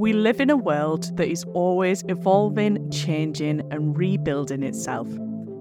We live in a world that is always evolving, changing, and rebuilding itself.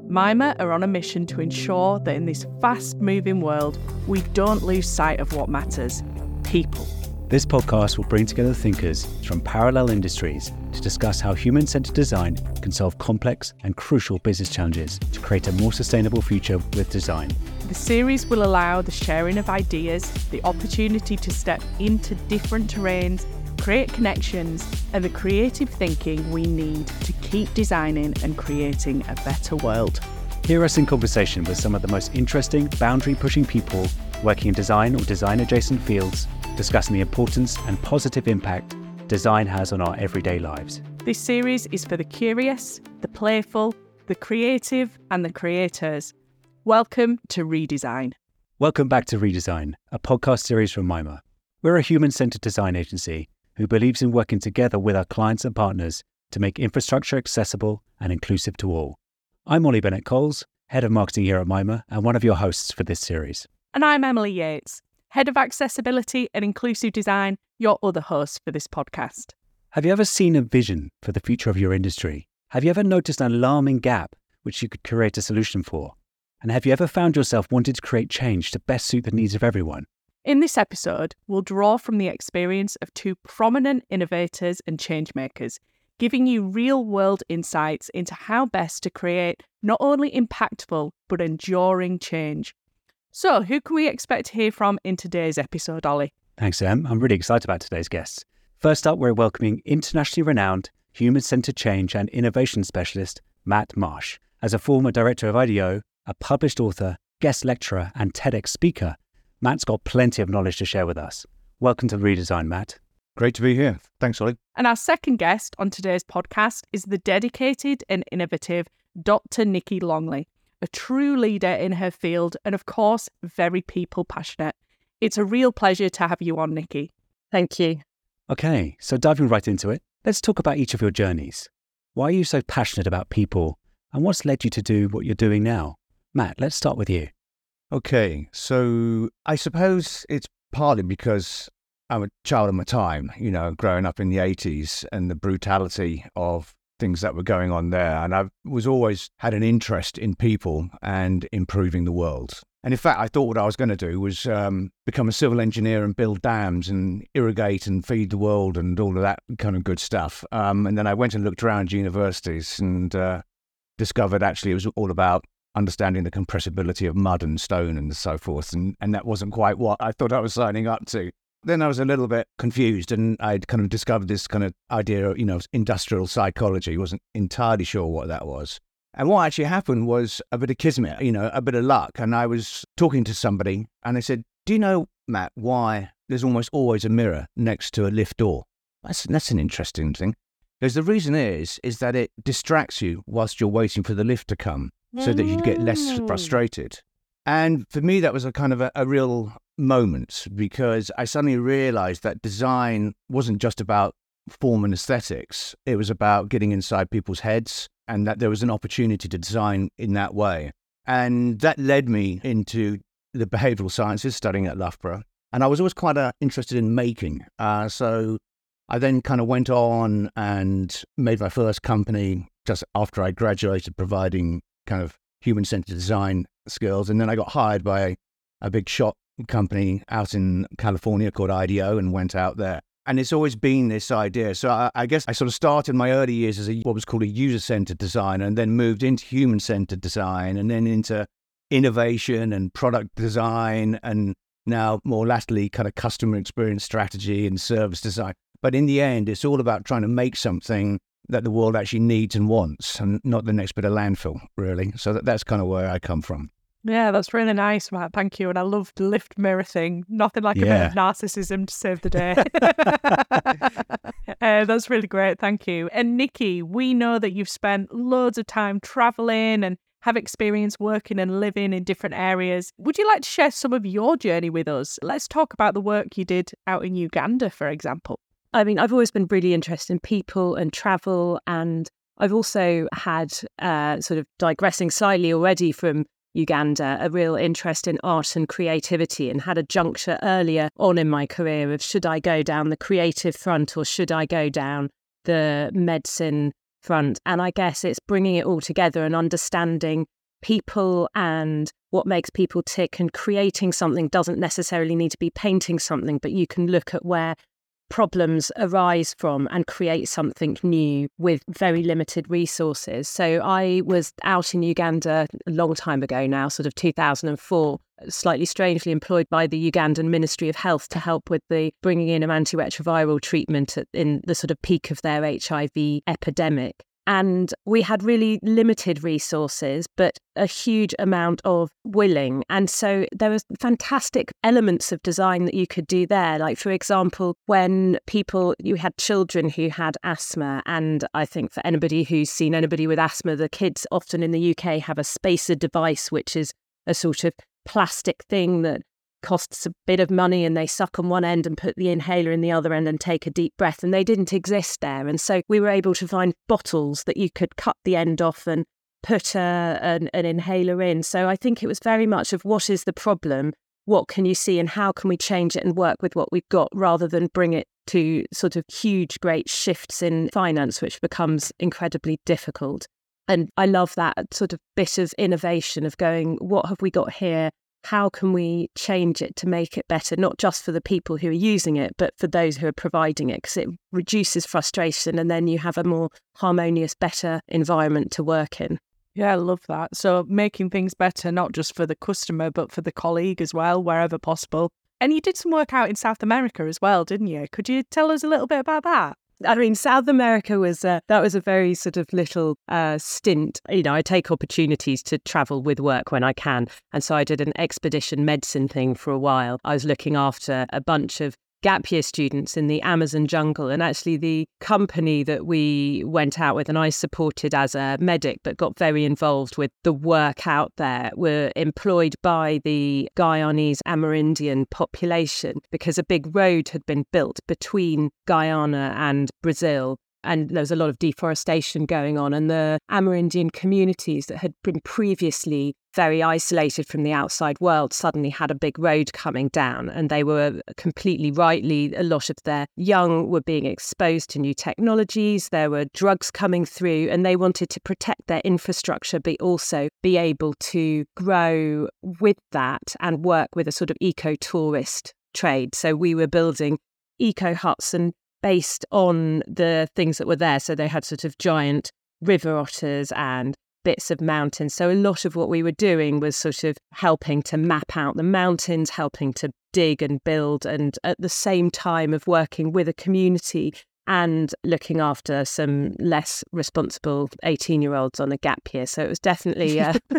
Mima are on a mission to ensure that in this fast moving world, we don't lose sight of what matters people. This podcast will bring together thinkers from parallel industries to discuss how human centered design can solve complex and crucial business challenges to create a more sustainable future with design. The series will allow the sharing of ideas, the opportunity to step into different terrains, create connections, and the creative thinking we need to keep designing and creating a better world. Hear us in conversation with some of the most interesting, boundary pushing people working in design or design adjacent fields, discussing the importance and positive impact design has on our everyday lives. This series is for the curious, the playful, the creative, and the creators. Welcome to Redesign. Welcome back to Redesign, a podcast series from Mima. We're a human centered design agency who believes in working together with our clients and partners to make infrastructure accessible and inclusive to all. I'm Ollie Bennett Coles, Head of Marketing here at Mima, and one of your hosts for this series. And I'm Emily Yates, Head of Accessibility and Inclusive Design, your other host for this podcast. Have you ever seen a vision for the future of your industry? Have you ever noticed an alarming gap which you could create a solution for? And have you ever found yourself wanting to create change to best suit the needs of everyone? In this episode, we'll draw from the experience of two prominent innovators and changemakers, giving you real world insights into how best to create not only impactful but enduring change. So, who can we expect to hear from in today's episode, Ollie? Thanks, Em. I'm really excited about today's guests. First up, we're welcoming internationally renowned human centered change and innovation specialist Matt Marsh. As a former director of IDEO, a published author, guest lecturer, and TEDx speaker, Matt's got plenty of knowledge to share with us. Welcome to Redesign, Matt. Great to be here. Thanks, Ollie. And our second guest on today's podcast is the dedicated and innovative Dr. Nicky Longley, a true leader in her field and, of course, very people passionate. It's a real pleasure to have you on, Nicky. Thank you. Okay, so diving right into it, let's talk about each of your journeys. Why are you so passionate about people, and what's led you to do what you're doing now? Matt, let's start with you. Okay, so I suppose it's partly because I'm a child of my time, you know, growing up in the 80s and the brutality of things that were going on there. And I was always had an interest in people and improving the world. And in fact, I thought what I was going to do was um, become a civil engineer and build dams and irrigate and feed the world and all of that kind of good stuff. Um, and then I went and looked around universities and uh, discovered actually it was all about understanding the compressibility of mud and stone and so forth. And, and that wasn't quite what I thought I was signing up to. Then I was a little bit confused and I'd kind of discovered this kind of idea of, you know, industrial psychology. Wasn't entirely sure what that was. And what actually happened was a bit of kismet, you know, a bit of luck. And I was talking to somebody and they said, Do you know, Matt, why there's almost always a mirror next to a lift door? That's, that's an interesting thing. Because the reason is, is that it distracts you whilst you're waiting for the lift to come so that you'd get less frustrated. And for me, that was a kind of a, a real moment because I suddenly realized that design wasn't just about form and aesthetics, it was about getting inside people's heads and that there was an opportunity to design in that way. And that led me into the behavioral sciences, studying at Loughborough. And I was always quite uh, interested in making. Uh, so I then kind of went on and made my first company just after I graduated, providing kind of human centered design skills. And then I got hired by a, big shop company out in California called IDEO and went out there. And it's always been this idea. So I, I guess I sort of started my early years as a, what was called a user centered designer and then moved into human centered design and then into innovation and product design and now more latterly kind of customer experience strategy and service design. But in the end, it's all about trying to make something that the world actually needs and wants and not the next bit of landfill, really. So that, that's kind of where I come from. Yeah, that's really nice, Matt. Thank you. And I love the lift mirror thing. Nothing like a bit of narcissism to save the day. uh, that's really great. Thank you. And Nicky, we know that you've spent loads of time traveling and have experience working and living in different areas. Would you like to share some of your journey with us? Let's talk about the work you did out in Uganda, for example. I mean, I've always been really interested in people and travel, and I've also had uh, sort of digressing slightly already from Uganda, a real interest in art and creativity, and had a juncture earlier on in my career of should I go down the creative front or should I go down the medicine front. And I guess it's bringing it all together and understanding people and what makes people tick and creating something doesn't necessarily need to be painting something, but you can look at where problems arise from and create something new with very limited resources. So I was out in Uganda a long time ago now, sort of 2004, slightly strangely employed by the Ugandan Ministry of Health to help with the bringing in of antiretroviral treatment in the sort of peak of their HIV epidemic. And we had really limited resources, but a huge amount of willing. And so there was fantastic elements of design that you could do there. Like, for example, when people, you had children who had asthma. And I think for anybody who's seen anybody with asthma, the kids often in the UK have a spacer device, which is a sort of plastic thing that costs a bit of money and they suck on one end and put the inhaler in the other end and take a deep breath and they didn't exist there. And so we were able to find bottles that you could cut the end off and put a, an, an inhaler in. So i think it was very much of what is the problem what can you see and how can we change it and work with what we've got rather than bring it to sort of huge great shifts in finance which becomes incredibly difficult. And i love that sort of bit of innovation of going what have we got here how can we change it to make it better, not just for the people who are using it, but for those who are providing it? Because it reduces frustration and then you have a more harmonious, better environment to work in. Yeah, I love that. So making things better, not just for the customer, but for the colleague as well, wherever possible. And you did some work out in South America as well, didn't you? Could you tell us a little bit about that? I mean, South America was uh, that was a very sort of little uh, stint. You know, I take opportunities to travel with work when I can, and so I did an expedition medicine thing for a while. I was looking after a bunch of gap year students in the Amazon jungle. And actually, the company that we went out with and I supported as a medic, but got very involved with the work out there, were employed by the Guyanese Amerindian population because a big road had been built between Guyana and Brazil and there was a lot of deforestation going on. And the Amerindian communities that had been previously very isolated from the outside world suddenly had a big road coming down. And they were completely rightly, a lot of their young were being exposed to new technologies. There were drugs coming through, and they wanted to protect their infrastructure, but also be able to grow with that and work with a sort of eco tourist trade. So we were building eco huts and based on the things that were there. So they had sort of giant river otters and bits of mountains. So a lot of what we were doing was sort of helping to map out the mountains, helping to dig and build, and at the same time of working with a community and looking after some less responsible 18 year olds on a gap year. So it was definitely uh,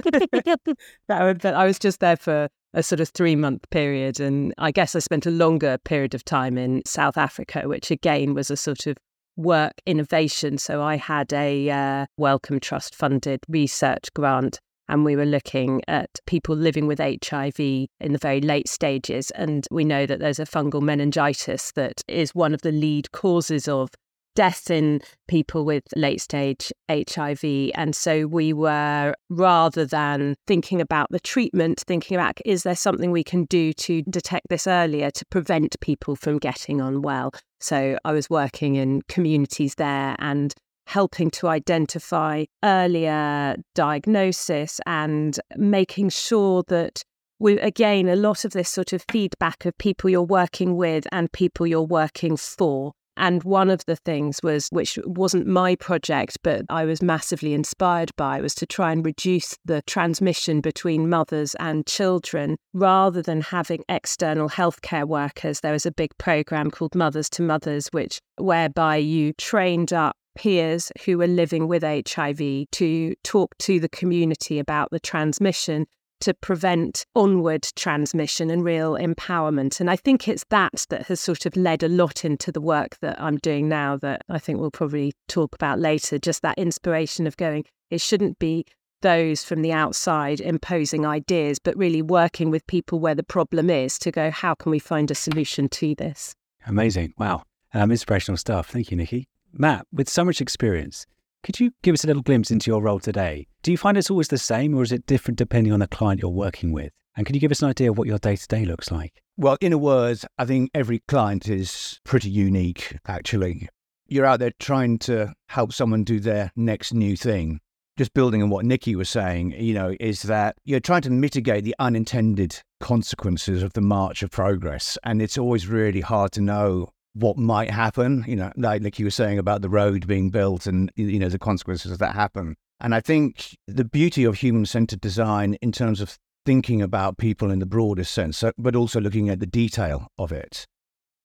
that I was just there for a sort of three month period. And I guess I spent a longer period of time in South Africa, which again was a sort of work innovation. So I had a uh, Wellcome Trust funded research grant. And we were looking at people living with HIV in the very late stages. And we know that there's a fungal meningitis that is one of the lead causes of death in people with late stage HIV. And so we were, rather than thinking about the treatment, thinking about is there something we can do to detect this earlier to prevent people from getting unwell? So I was working in communities there and helping to identify earlier diagnosis and making sure that we again a lot of this sort of feedback of people you're working with and people you're working for and one of the things was, which wasn't my project, but I was massively inspired by, was to try and reduce the transmission between mothers and children rather than having external healthcare workers. There was a big program called Mothers to Mothers, which whereby you trained up peers who were living with HIV to talk to the community about the transmission to prevent onward transmission and real empowerment. And I think it's that that has sort of led a lot into the work that I'm doing now that I think we'll probably talk about later. Just that inspiration of going, it shouldn't be those from the outside imposing ideas, but really working with people where the problem is to go, how can we find a solution to this? Amazing. Wow. Um, inspirational stuff. Thank you, Nicky. Matt, with so much experience, Could you give us a little glimpse into your role today? Do you find it's always the same or is it different depending on the client you're working with? And can you give us an idea of what your day to day looks like? Well, in a word, I think every client is pretty unique, actually. You're out there trying to help someone do their next new thing. Just building on what Nicky was saying, you know, is that you're trying to mitigate the unintended consequences of the march of progress. And it's always really hard to know what might happen, you know, like like you were saying about the road being built and, you know, the consequences that happen. And I think the beauty of human centered design in terms of thinking about people in the broadest sense, but also looking at the detail of it,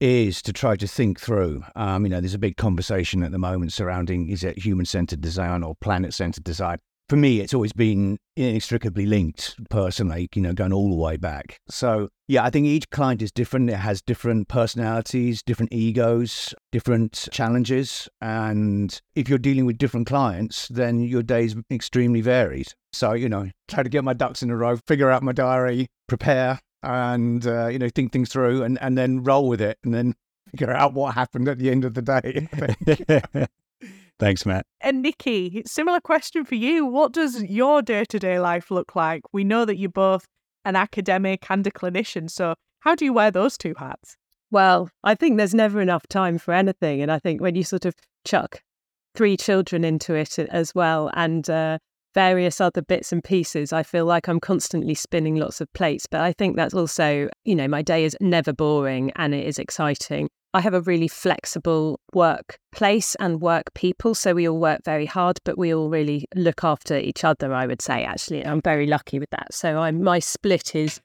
is to try to think through. Um, you know, there's a big conversation at the moment surrounding is it human centered design or planet centered design? For me, it's always been inextricably linked personally, you know, going all the way back. So, yeah, I think each client is different. It has different personalities, different egos, different challenges. And if you're dealing with different clients, then your day's extremely varied. So, you know, try to get my ducks in a row, figure out my diary, prepare, and, uh, you know, think things through and, and then roll with it and then figure out what happened at the end of the day. Thanks, Matt. And Nicky, similar question for you. What does your day to day life look like? We know that you're both an academic and a clinician. So, how do you wear those two hats? Well, I think there's never enough time for anything. And I think when you sort of chuck three children into it as well and uh, various other bits and pieces, I feel like I'm constantly spinning lots of plates. But I think that's also, you know, my day is never boring and it is exciting. I have a really flexible workplace and work people. So we all work very hard, but we all really look after each other, I would say, actually. I'm very lucky with that. So I'm, my split is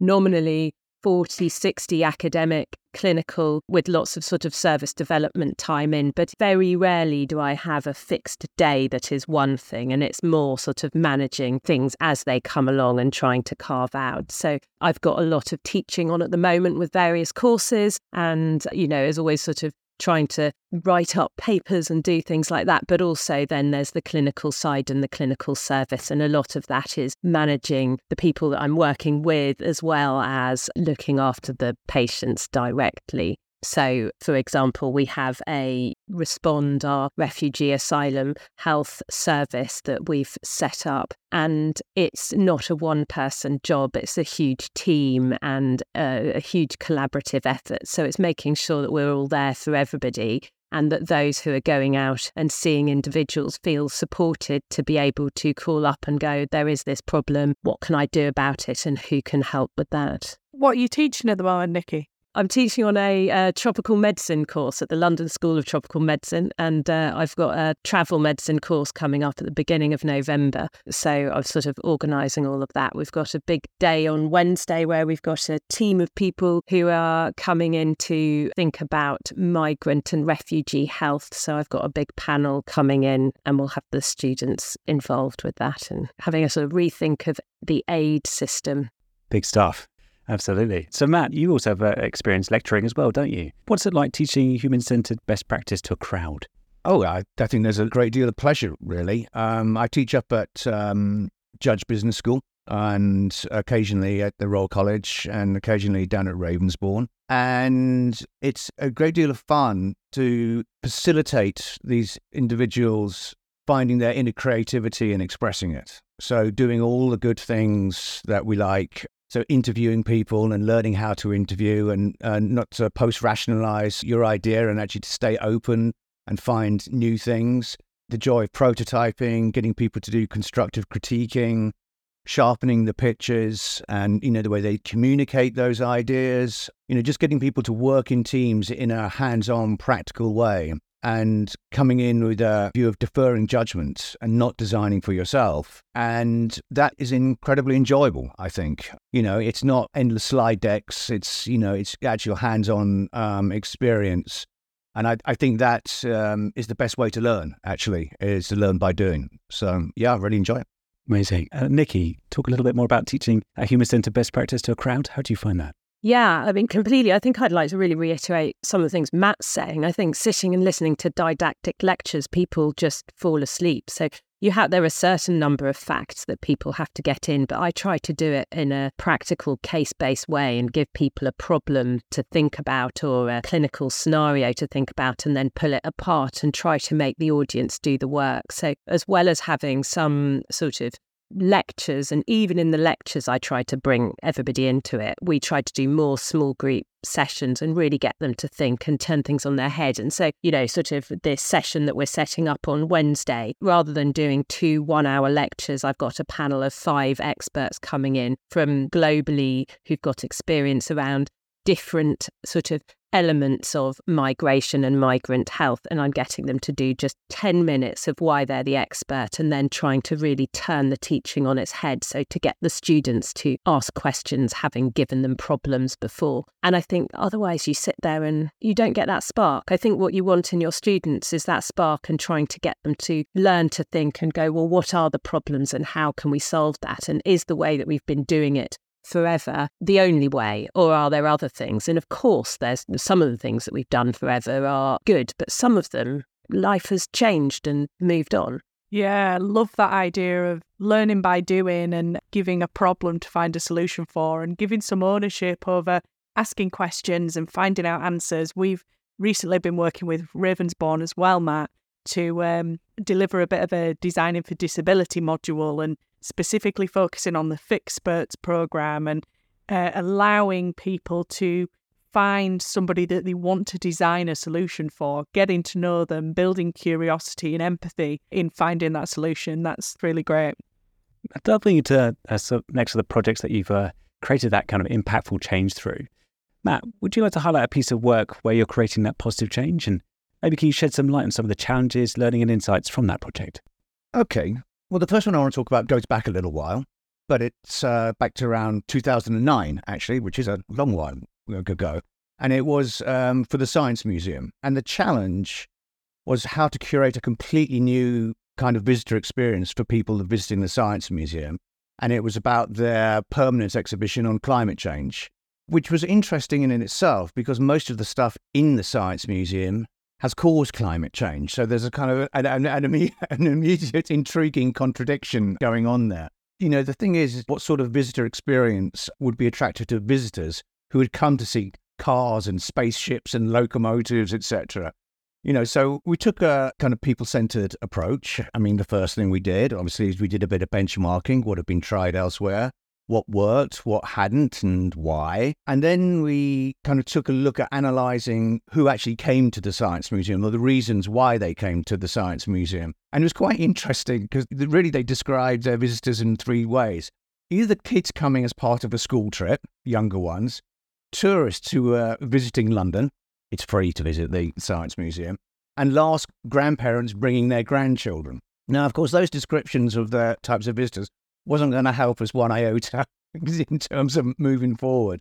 nominally 40, 60 academic, clinical, with lots of sort of service development time in. But very rarely do I have a fixed day that is one thing. And it's more sort of managing things as they come along and trying to carve out. So I've got a lot of teaching on at the moment with various courses. And, you know, as always sort of trying to write up papers and do things like that. But also, then there's the clinical side and the clinical service. And a lot of that is managing the people that I'm working with, as well as looking after the patients directly. So, for example, we have a Respond, our refugee asylum health service that we've set up. And it's not a one person job, it's a huge team and a, a huge collaborative effort. So, it's making sure that we're all there for everybody and that those who are going out and seeing individuals feel supported to be able to call up and go, there is this problem, what can I do about it, and who can help with that? What are you teaching at the moment, Nicky? I'm teaching on a uh, tropical medicine course at the London School of Tropical Medicine, and uh, I've got a travel medicine course coming up at the beginning of November. So I'm sort of organising all of that. We've got a big day on Wednesday where we've got a team of people who are coming in to think about migrant and refugee health. So I've got a big panel coming in, and we'll have the students involved with that and having a sort of rethink of the aid system. Big stuff. Absolutely. So, Matt, you also have uh, experience lecturing as well, don't you? What's it like teaching human centered best practice to a crowd? Oh, I, I, think there's a great deal of pleasure, really. Um, I teach up at um, Judge Business School and occasionally at the Royal College and occasionally down at Ravensbourne. And it's a great deal of fun to facilitate these individuals finding their inner creativity and expressing it. So, doing all the good things that we like so interviewing people and learning how to interview and uh, not to post rationalize your idea and actually to stay open and find new things. The joy of prototyping, getting people to do constructive critiquing, sharpening the pitches and you know the way they communicate those ideas you know just getting people to work in teams in a hands-on practical way and coming in with a view of deferring judgment and not designing for yourself. And that is incredibly enjoyable, I think. You know, it's not endless slide decks, it's, you know, it's actual hands on um, experience. And I, I think that um, is the best way to learn, actually, is to learn by doing. So, yeah, I really enjoy it. Amazing. Uh, Nicky, talk a little bit more about teaching a human centered best practice to a crowd. How do you find that? Yeah, I mean, completely. I think I'd like to really reiterate some of the things Matt's saying. I think sitting and listening to didactic lectures, people just fall asleep. So you have there are a certain number of facts that people have to get in, but I try to do it in a practical case-based way and give people a problem to think about or a clinical scenario to think about and then pull it apart and try to make the audience do the work. So as well as having some sort of lectures and even in the lectures I tried to bring everybody into it. We tried to do more small group sessions and really get them to think and turn things on their head. And so, you know, sort of this session that we're setting up on Wednesday, rather than doing two one hour lectures, I've got a panel of five experts coming in from globally who've got experience around different sort of elements of migration and migrant health. And I'm getting them to do just 10 minutes of why they're the expert and then trying to really turn the teaching on its head. So to get the students to ask questions, having given them problems before. And I think otherwise you sit there and you don't get that spark. I think what you want in your students is that spark and trying to get them to learn to think and go, well, what are the problems and how can we solve that? And is the way that we've been doing it forever the only way, or are there other things? And of course, there's some of the things that we've done forever are good, but some of them, life has changed and moved on. Yeah, love that idea of learning by doing and giving a problem to find a solution for and giving some ownership over asking questions and finding out answers. We've recently been working with Ravensbourne as well, Matt, to um, deliver a bit of a designing for disability module and specifically focusing on the Fixperts program and uh, allowing people to find somebody that they want to design a solution for, getting to know them, building curiosity and empathy in finding that solution. That's really great. Delving into uh, so next to the projects that you've uh, created that kind of impactful change through, Matt, would you like to highlight a piece of work where you're creating that positive change? And maybe can you shed some light on some of the challenges, learning, and insights from that project? Okay. Well, the first one I want to talk about goes back a little while, but it's uh, back to around 2009, actually, which is a long while ago. And it was um, for the Science Museum. And the challenge was how to curate a completely new kind of visitor experience for people visiting the Science Museum. And it was about their permanent exhibition on climate change, which was interesting in itself because most of the stuff in the Science Museum has caused climate change. So there's a kind of an, an, an, immediate intriguing contradiction going on there. You know, the thing is, what sort of visitor experience would be attractive to visitors who had come to see cars and spaceships and locomotives, etc. You know, so we took a kind of people centered approach. I mean, the first thing we did, obviously, is we did a bit of benchmarking, what had been tried elsewhere what worked, what hadn't, and why. And then we kind of took a look at analyzing who actually came to the Science Museum or the reasons why they came to the Science Museum. And it was quite interesting because really they described their visitors in three ways either kids coming as part of a school trip, younger ones, tourists who were visiting London. It's free to visit the Science Museum. And last, grandparents bringing their grandchildren. Now, of course, those descriptions of the types of visitors wasn't going to help us one iota in terms of moving forward.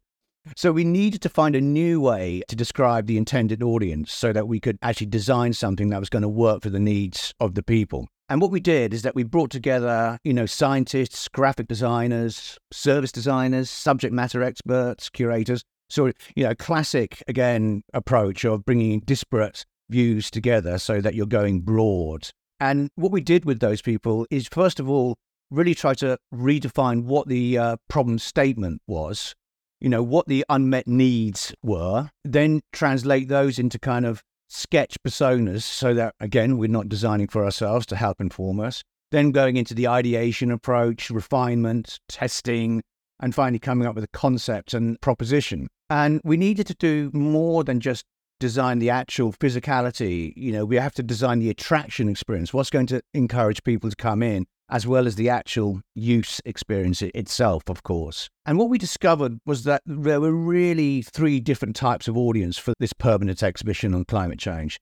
So we needed to find a new way to describe the intended audience so that we could actually design something that was going to work for the needs of the people. And what we did is that we brought together, you know, scientists, graphic designers, service designers, subject matter experts, curators. So, you know, classic, again, approach of bringing disparate views together so that you're going broad. And what we did with those people is, first of all, really try to redefine what the uh, problem statement was, you know, what the unmet needs were, then translate those into kind of sketch personas so that, again, we're not designing for ourselves to help inform us. Then going into the ideation approach, refinement, testing, and finally coming up with a concept and proposition. And we needed to do more than just design the actual physicality. You know, we have to design the attraction experience. What's going to encourage people to come in? As well as the actual use experience itself, of course. And what we discovered was that there were really three different types of audience for this permanent exhibition on climate change.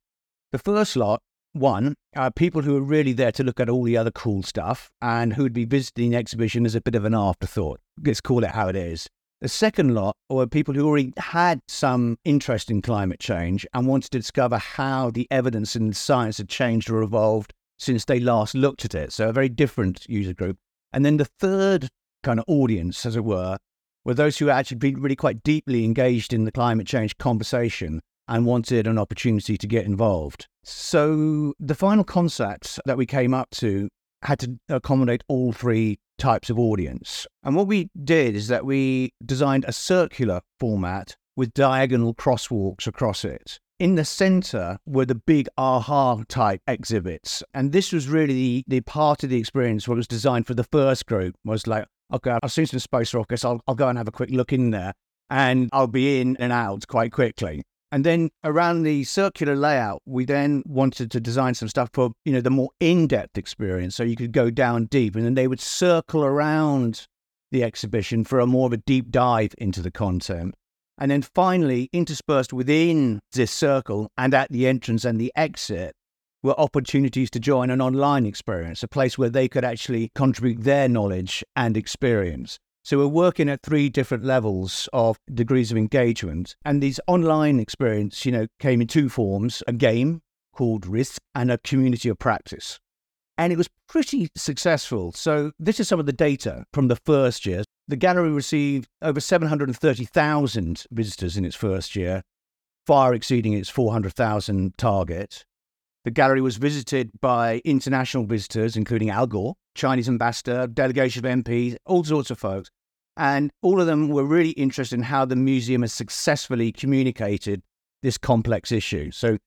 The first lot, one, are people who are really there to look at all the other cool stuff and who would be visiting the exhibition as a bit of an afterthought. Let's call it how it is. The second lot were people who already had some interest in climate change and wanted to discover how the evidence and science had changed or evolved since they last looked at it. So a very different user group. And then the third kind of audience, as it were, were those who actually been really quite deeply engaged in the climate change conversation and wanted an opportunity to get involved. So the final concept that we came up to had to accommodate all three types of audience. And what we did is that we designed a circular format with diagonal crosswalks across it. In the center were the big aha type exhibits. And this was really the, the part of the experience what was designed for the first group was like, okay, I've seen some space rockets. I'll, I'll go and have a quick look in there and I'll be in and out quite quickly. And then around the circular layout, we then wanted to design some stuff for, you know, the more in-depth experience. So you could go down deep and then they would circle around the exhibition for a more of a deep dive into the content. And then finally, interspersed within this circle and at the entrance and the exit were opportunities to join an online experience, a place where they could actually contribute their knowledge and experience. So we're working at three different levels of degrees of engagement. And these online experience, you know, came in two forms, a game called Risk and a community of practice. And it was pretty successful. So this is some of the data from the first year. The gallery received over 730,000 visitors in its first year, far exceeding its 400,000 target. The gallery was visited by international visitors, including Al Gore, Chinese ambassador, delegation of MPs, all sorts of folks. And all of them were really interested in how the museum has successfully communicated this complex issue. So,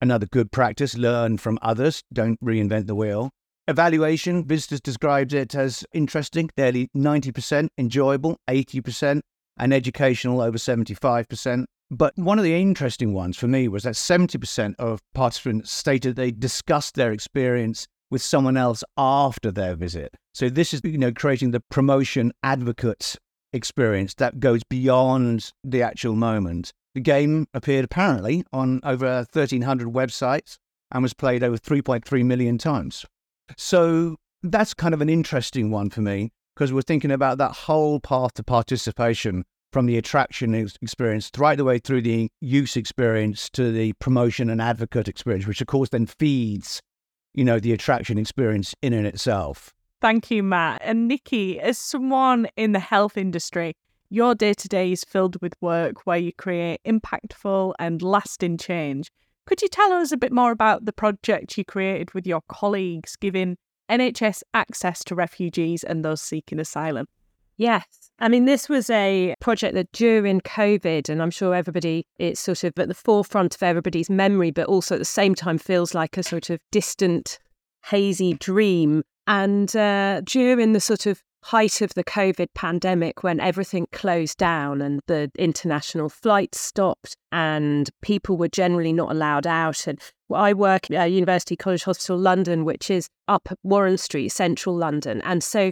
another good practice learn from others, don't reinvent the wheel. Evaluation, visitors described it as interesting, nearly 90%, enjoyable, 80%, and educational, over 75%. But one of the interesting ones for me was that 70% of participants stated they discussed their experience with someone else after their visit. So this is, you know, creating the promotion advocate experience that goes beyond the actual moment. The game appeared apparently on over 1,300 websites and was played over 3.3 million times. So that's kind of an interesting one for me because we're thinking about that whole path to participation from the attraction experience right the way through the use experience to the promotion and advocate experience, which of course then feeds, you know, the attraction experience in and itself. Thank you, Matt. And Nicky, as someone in the health industry, your day to day is filled with work where you create impactful and lasting change. Could you tell us a bit more about the project you created with your colleagues, giving NHS access to refugees and those seeking asylum? Yes. I mean, this was a project that during COVID, and I'm sure everybody, it's sort of at the forefront of everybody's memory, but also at the same time feels like a sort of distant, hazy dream. And uh, during the sort of height of the COVID pandemic, when everything closed down and the international flights stopped and people were generally not allowed out. And I work at University College Hospital London, which is up Warren Street, central London. And so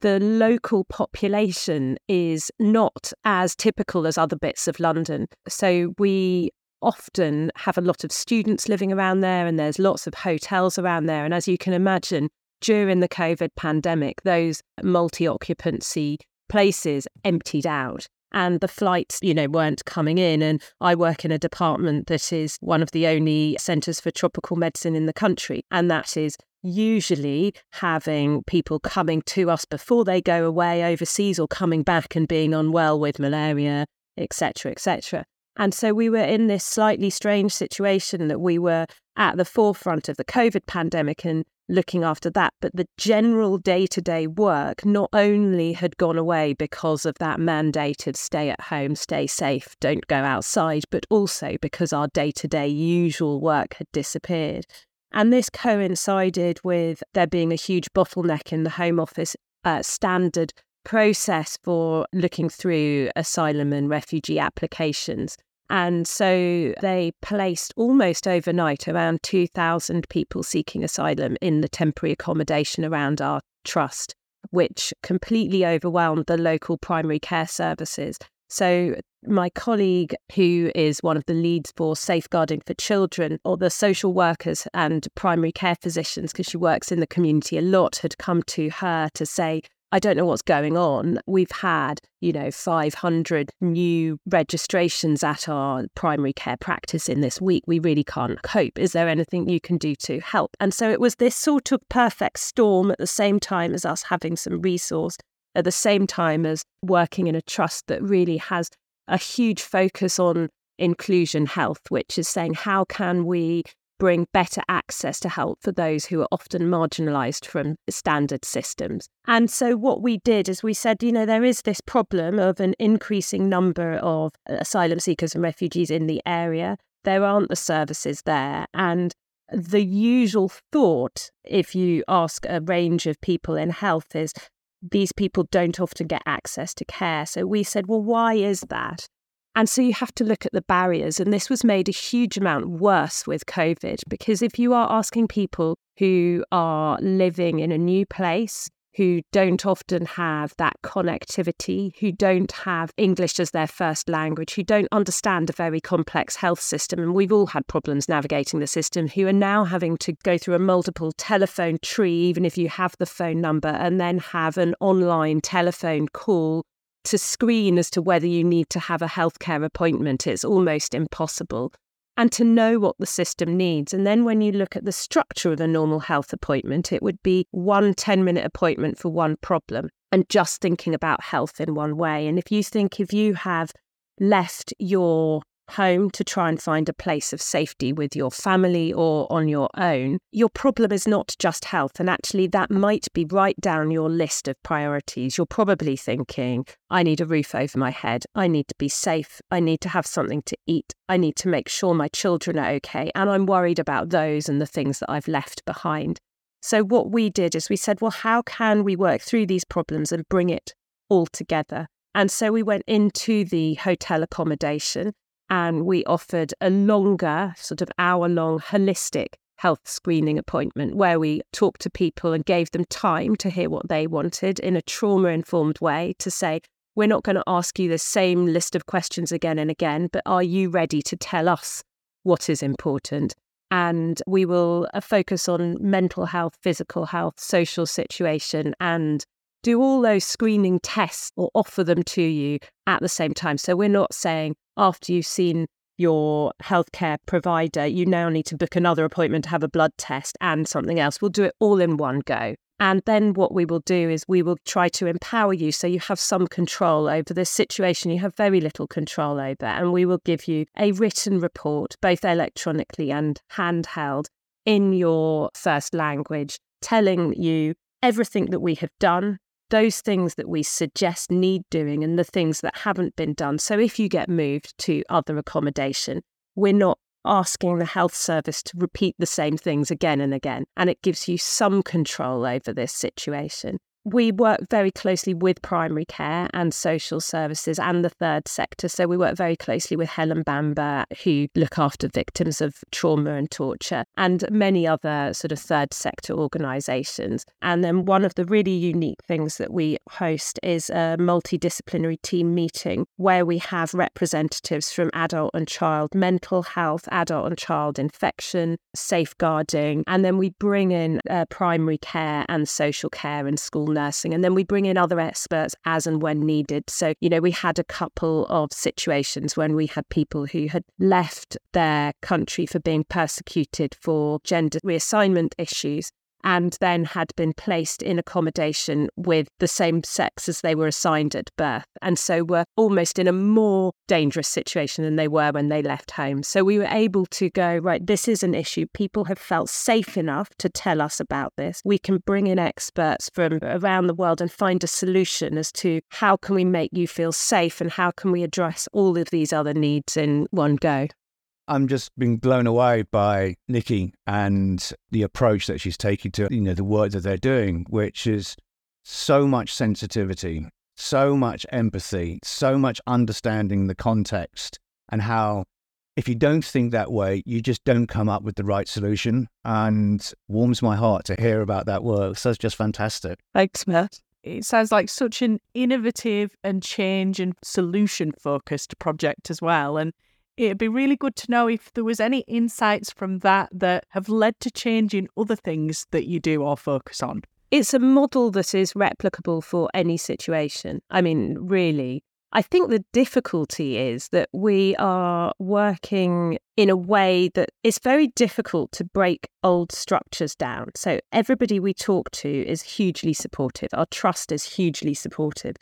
the local population is not as typical as other bits of London. So we often have a lot of students living around there and there's lots of hotels around there. And as you can imagine, during the COVID pandemic, those multi occupancy places emptied out and the flights, you know, weren't coming in. And I work in a department that is one of the only centres for tropical medicine in the country, and that is usually having people coming to us before they go away overseas or coming back and being unwell with malaria, etc., etc. And so we were in this slightly strange situation that we were at the forefront of the COVID pandemic and looking after that. But the general day to day work not only had gone away because of that mandated stay at home, stay safe, don't go outside, but also because our day to day usual work had disappeared. And this coincided with there being a huge bottleneck in the Home Office uh, standard process for looking through asylum and refugee applications. And so they placed almost overnight around 2,000 people seeking asylum in the temporary accommodation around our trust, which completely overwhelmed the local primary care services. So, my colleague, who is one of the leads for safeguarding for children, or the social workers and primary care physicians, because she works in the community a lot, had come to her to say, I don't know what's going on. We've had, you know, 500 new registrations at our primary care practice in this week. We really can't cope. Is there anything you can do to help? And so it was this sort of perfect storm at the same time as us having some resource, at the same time as working in a trust that really has a huge focus on inclusion health, which is saying how can we bring better access to help for those who are often marginalised from standard systems. And so, what we did is we said, you know, there is this problem of an increasing number of asylum seekers and refugees in the area. There aren't the services there. And the usual thought, if you ask a range of people in health, is these people don't often get access to care. So we said, well, why is that? And so you have to look at the barriers. And this was made a huge amount worse with COVID because if you are asking people who are living in a new place, who don't often have that connectivity, who don't have English as their first language, who don't understand a very complex health system. And we've all had problems navigating the system, who are now having to go through a multiple telephone tree, even if you have the phone number, and then have an online telephone call to screen as to whether you need to have a healthcare appointment. is almost impossible. And to know what the system needs. And then when you look at the structure of a normal health appointment, it would be one 10 minute appointment for one problem and just thinking about health in one way. And if you think if you have left your home to try and find a place of safety with your family or on your own, your problem is not just health. And actually, that might be right down your list of priorities. You're probably thinking, I need a roof over my head. I need to be safe. I need to have something to eat. I need to make sure my children are okay. And I'm worried about those and the things that I've left behind. So, what we did is we said, well, how can we work through these problems and bring it all together? And so we went into the hotel accommodation and we offered a longer, sort of hour long, holistic health screening appointment where we talked to people and gave them time to hear what they wanted in a trauma informed way to say, we're not going to ask you the same list of questions again and again, but are you ready to tell us what is important? And we will uh, focus on mental health, physical health, social situation, and do all those screening tests or offer them to you at the same time. So we're not saying after you've seen your healthcare provider, you now need to book another appointment to have a blood test and something else. We'll do it all in one go. And then what we will do is we will try to empower you so you have some control over this situation you have very little control over. And we will give you a written report, both electronically and handheld, in your first language, telling you everything that we have done, those things that we suggest need doing and the things that haven't been done. So if you get moved to other accommodation, we're not asking the health service to repeat the same things again and again. And it gives you some control over this situation we work very closely with primary care and social services and the third sector. So we work very closely with Helen Bamber, who look after victims of trauma and torture, and many other sort of third sector organisations. And then one of the really unique things that we host is a multidisciplinary team meeting where we have representatives from adult and child mental health, adult and child infection, safeguarding, and then we bring in uh, primary care and social care and school nursing. And then we bring in other experts as and when needed. So, you know, we had a couple of situations when we had people who had left their country for being persecuted for gender reassignment issues and then had been placed in accommodation with the same sex as they were assigned at birth. And so were almost in a more dangerous situation than they were when they left home. So we were able to go, right, this is an issue. People have felt safe enough to tell us about this. We can bring in experts from around the world and find a solution as to how can we make you feel safe and how can we address all of these other needs in one go. I'm just being blown away by Nicky and the approach that she's taking to you know the work that they're doing, which is so much sensitivity, so much empathy, so much understanding the context and how if you don't think that way, you just don't come up with the right solution. And warms my heart to hear about that work. So it's just fantastic. Thanks, Matt. It sounds like such an innovative and change and solution focused project as well. And it'd be really good to know if there was any insights from that that have led to change in other things that you do or focus on. It's a model that is replicable for any situation. I mean, really. I think the difficulty is that we are working in a way that is very difficult to break old structures down. So, everybody we talk to is hugely supportive. Our trust is hugely supportive.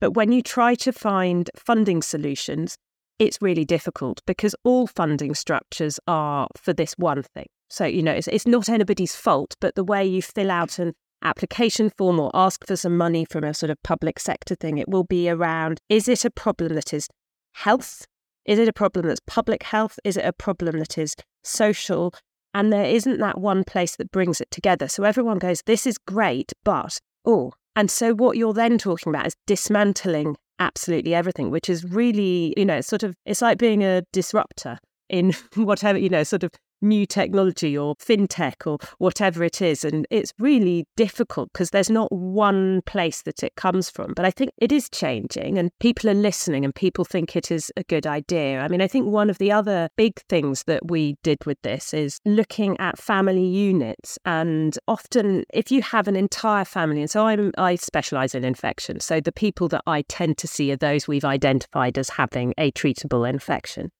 But when you try to find funding solutions, it's really difficult because all funding structures are for this one thing. So, you know, it's, it's not anybody's fault, but the way you fill out an application form or ask for some money from a sort of public sector thing, it will be around is it a problem that is health? Is it a problem that's public health? Is it a problem that is social? And there isn't that one place that brings it together. So everyone goes, this is great, but, oh. And so what you're then talking about is dismantling absolutely everything, which is really, you know, sort of, it's like being a disruptor in whatever, you know, sort of new technology or fintech or whatever it is. And it's really difficult because there's not one place that it comes from. But I think it is changing and people are listening and people think it is a good idea. I mean, I think one of the other big things that we did with this is looking at family units. And often, if you have an entire family, and so I'm, I specialize in infection. So the people that I tend to see are those we've identified as having a treatable infection.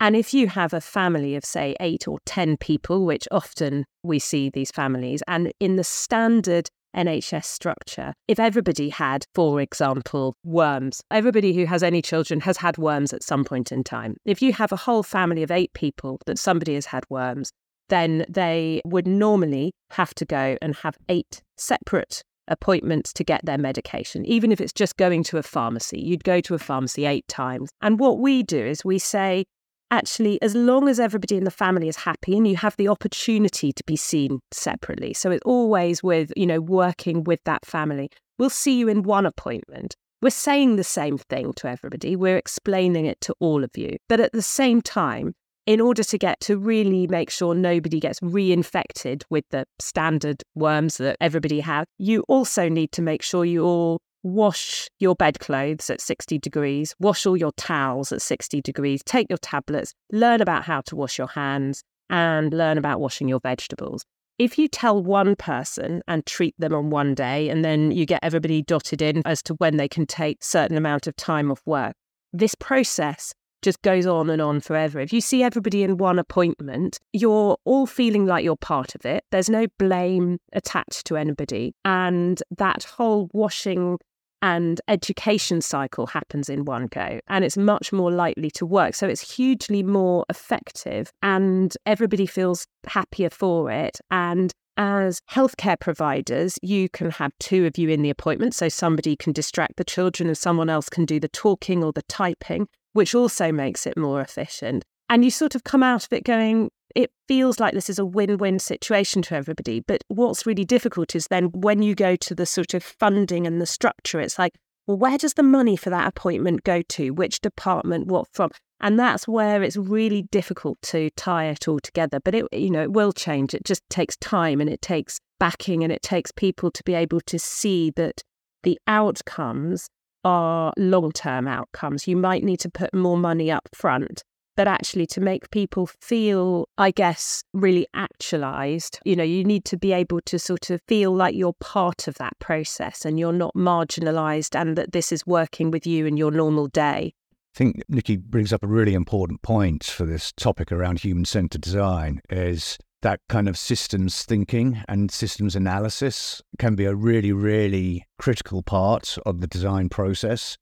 And if you have a family of, say, eight or 10 people, which often we see these families, and in the standard NHS structure, if everybody had, for example, worms, everybody who has any children has had worms at some point in time. If you have a whole family of eight people that somebody has had worms, then they would normally have to go and have eight separate appointments to get their medication, even if it's just going to a pharmacy. You'd go to a pharmacy eight times. And what we do is we say, actually, as long as everybody in the family is happy and you have the opportunity to be seen separately. So it's always with, you know, working with that family. We'll see you in one appointment. We're saying the same thing to everybody. We're explaining it to all of you. But at the same time, in order to get to really make sure nobody gets reinfected with the standard worms that everybody has, you also need to make sure you all wash your bedclothes at 60 degrees, wash all your towels at 60 degrees, take your tablets, learn about how to wash your hands, and learn about washing your vegetables. If you tell one person and treat them on one day, and then you get everybody dotted in as to when they can take certain amount of time off work, this process just goes on and on forever. If you see everybody in one appointment, you're all feeling like you're part of it. There's no blame attached to anybody. And that whole washing and education cycle happens in one go and it's much more likely to work so it's hugely more effective and everybody feels happier for it and as healthcare providers, you can have two of you in the appointment. So somebody can distract the children and someone else can do the talking or the typing, which also makes it more efficient. And you sort of come out of it going, it feels like this is a win win situation to everybody. But what's really difficult is then when you go to the sort of funding and the structure, it's like, well, where does the money for that appointment go to? Which department? What from? And that's where it's really difficult to tie it all together. But it, you know, it will change. It just takes time and it takes backing and it takes people to be able to see that the outcomes are long term outcomes. You might need to put more money up front but actually to make people feel, I guess, really actualized, you know, you need to be able to sort of feel like you're part of that process and you're not marginalized and that this is working with you in your normal day. I think Nicky brings up a really important point for this topic around human centered design is that kind of systems thinking and systems analysis can be a really, really critical part of the design process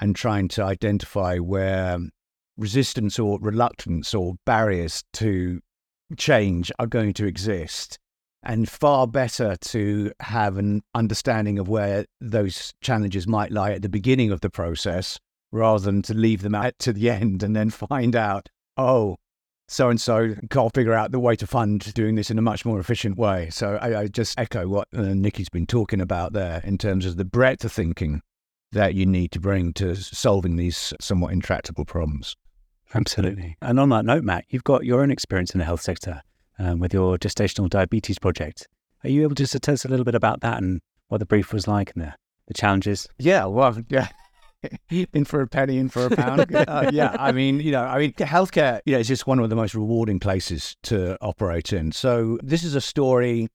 and trying to identify where resistance or reluctance or barriers to change are going to exist. And far better to have an understanding of where those challenges might lie at the beginning of the process rather than to leave them out to the end and then find out, oh, so and so can't figure out the way to fund doing this in a much more efficient way. So I, I just echo what uh, Nicky's been talking about there in terms of the breadth of thinking that you need to bring to solving these somewhat intractable problems. Absolutely. And on that note, Matt, you've got your own experience in the health sector um, with your gestational diabetes project. Are you able to tell us a little bit about that and what the brief was like and the, the challenges? Yeah, well, yeah. in for a penny, in for a pound. uh, yeah, I mean, you know, I mean, healthcare, you know, is just one of the most rewarding places to operate in. So this is a story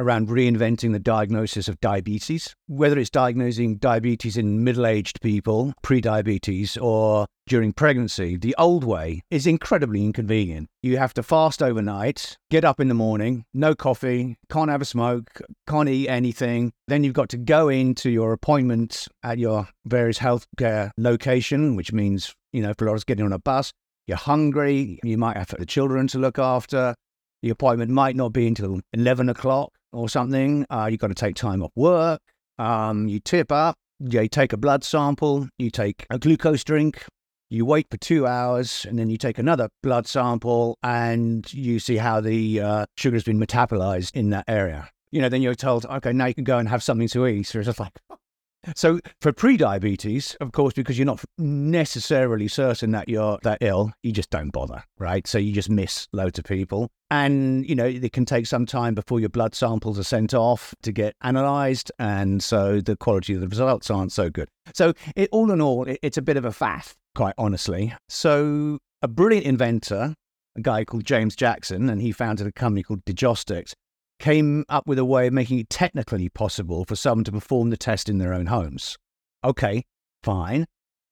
around reinventing the diagnosis of diabetes, whether it's diagnosing diabetes in middle aged people, pre diabetes, or during pregnancy. The old way is incredibly inconvenient. You have to fast overnight, get up in the morning, no coffee, can't have a smoke, can't eat anything. Then you've got to go into your appointment at your various healthcare location, which means, you know, for a lot of us getting on a bus, you're hungry, you might have the children to look after The appointment might not be until 11 o'clock or something. Uh, you've got to take time off work. Um, you tip up, you take a blood sample, you take a glucose drink, you wait for two hours, and then you take another blood sample and you see how the uh, sugar has been metabolized in that area. You know, then you're told, okay, now you can go and have something to eat. So it's just like, so for pre-diabetes, of course, because you're not necessarily certain that you're that ill, you just don't bother, right? So you just miss loads of people. And, you know, it can take some time before your blood samples are sent off to get analyzed. And so the quality of the results aren't so good. So it, all in all, it, it's a bit of a faff, quite honestly. So a brilliant inventor, a guy called James Jackson, and he founded a company called Diagnostics, came up with a way of making it technically possible for someone to perform the test in their own homes. Okay, fine.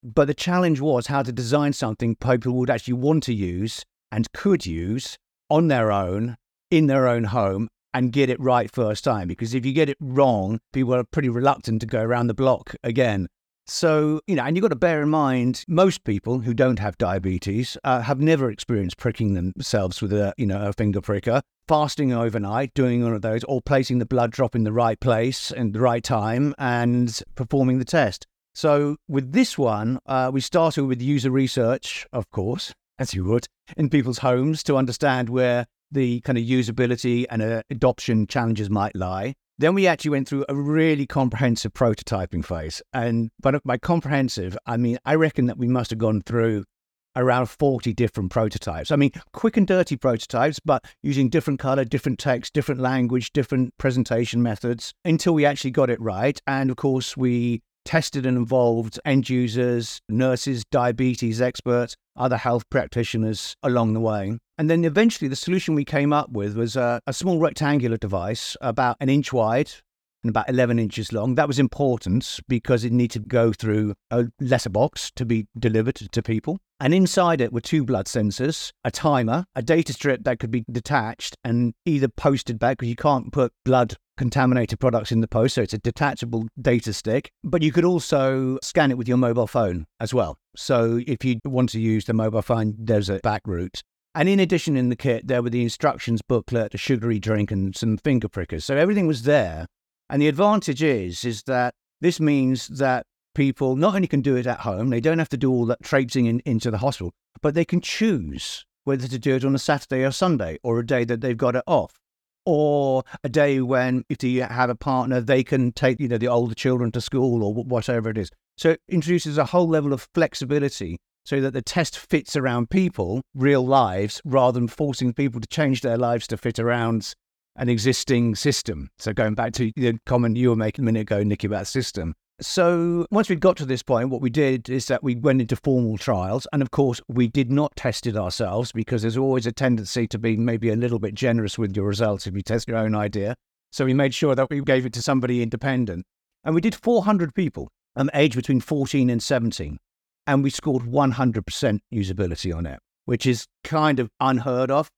But the challenge was how to design something people would actually want to use and could use on their own, in their own home, and get it right first time. Because if you get it wrong, people are pretty reluctant to go around the block again. So, you know, and you've got to bear in mind, most people who don't have diabetes uh, have never experienced pricking themselves with a, you know, a finger pricker. Fasting overnight, doing one of those, or placing the blood drop in the right place and the right time and performing the test. So, with this one, uh, we started with user research, of course, as you would, in people's homes to understand where the kind of usability and uh, adoption challenges might lie. Then we actually went through a really comprehensive prototyping phase. And but by comprehensive, I mean I reckon that we must have gone through around 40 different prototypes. I mean, quick and dirty prototypes, but using different color, different text, different language, different presentation methods until we actually got it right. And of course, we tested and involved end users, nurses, diabetes experts, other health practitioners along the way. And then eventually, the solution we came up with was a, a small rectangular device about an inch wide and about 11 inches long. That was important because it needed to go through a letter box to be delivered to people. And inside it were two blood sensors, a timer, a data strip that could be detached and either posted back because you can't put blood contaminated products in the post. So it's a detachable data stick, but you could also scan it with your mobile phone as well. So if you want to use the mobile phone, there's a back route. And in addition, in the kit, there were the instructions booklet, a sugary drink, and some finger prickers. So everything was there. And the advantage is, is that this means that people not only can do it at home, they don't have to do all that traipsing in, into the hospital, but they can choose whether to do it on a Saturday or Sunday or a day that they've got it off or a day when if you have a partner, they can take you know the older children to school or whatever it is. So it introduces a whole level of flexibility so that the test fits around people, real lives, rather than forcing people to change their lives to fit around an existing system. So going back to the comment you were making a minute ago, Nicky, about system. So once we got to this point, what we did is that we went into formal trials. And of course, we did not test it ourselves because there's always a tendency to be maybe a little bit generous with your results if you test your own idea. So we made sure that we gave it to somebody independent. And we did 400 people, um, aged between 14 and 17. And we scored 100% usability on it, which is kind of unheard of.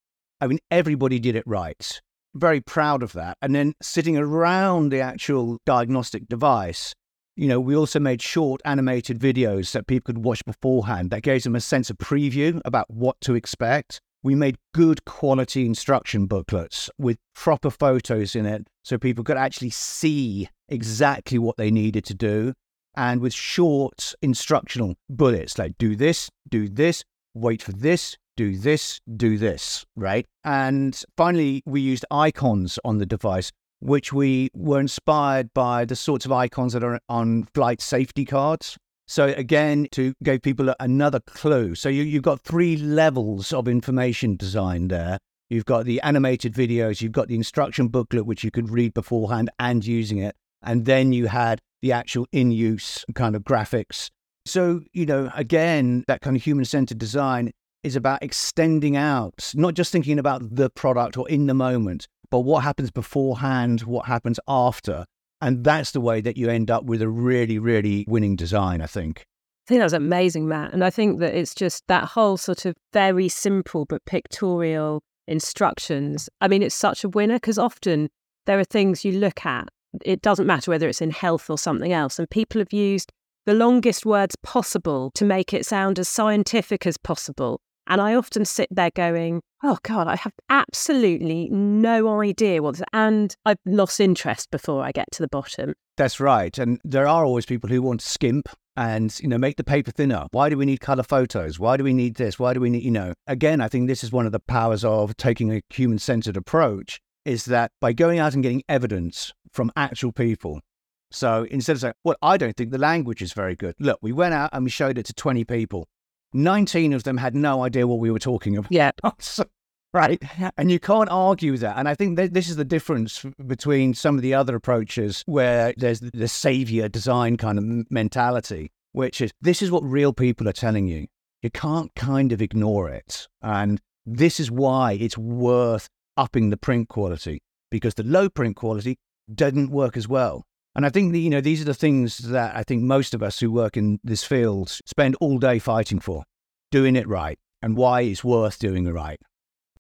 I mean, everybody did it right. Very proud of that. And then sitting around the actual diagnostic device, you know, we also made short animated videos that people could watch beforehand that gave them a sense of preview about what to expect. We made good quality instruction booklets with proper photos in it so people could actually see exactly what they needed to do and with short instructional bullets like do this, do this, wait for this, do this, do this, right? And finally, we used icons on the device which we were inspired by the sorts of icons that are on flight safety cards. So again, to give people another clue. So you, you've got three levels of information design there. You've got the animated videos, you've got the instruction booklet, which you could read beforehand and using it. And then you had the actual in use kind of graphics. So, you know, again, that kind of human centered design is about extending out, not just thinking about the product or in the moment, but what happens beforehand, what happens after. And that's the way that you end up with a really, really winning design, I think. I think that was amazing, Matt. And I think that it's just that whole sort of very simple but pictorial instructions. I mean, it's such a winner because often there are things you look at, it doesn't matter whether it's in health or something else, and people have used the longest words possible to make it sound as scientific as possible And I often sit there going, oh God, I have absolutely no idea what, and I've lost interest before I get to the bottom. That's right. And there are always people who want to skimp and you know make the paper thinner. Why do we need color photos? Why do we need this? Why do we need you know again i think this is one of the powers of taking a human centered approach is that by going out and getting evidence from actual people. So instead of saying well i don't think the language is very good. Look we went out and we showed it to 20 people 19 of them had no idea what we were talking about Yeah. right? And you can't argue that. And I think that this is the difference between some of the other approaches where there's the savior design kind of mentality, which is this is what real people are telling you. You can't kind of ignore it. And this is why it's worth upping the print quality because the low print quality doesn't work as well. And I think you know, these are the things that I think most of us who work in this field spend all day fighting for, doing it right and why it's worth doing it right.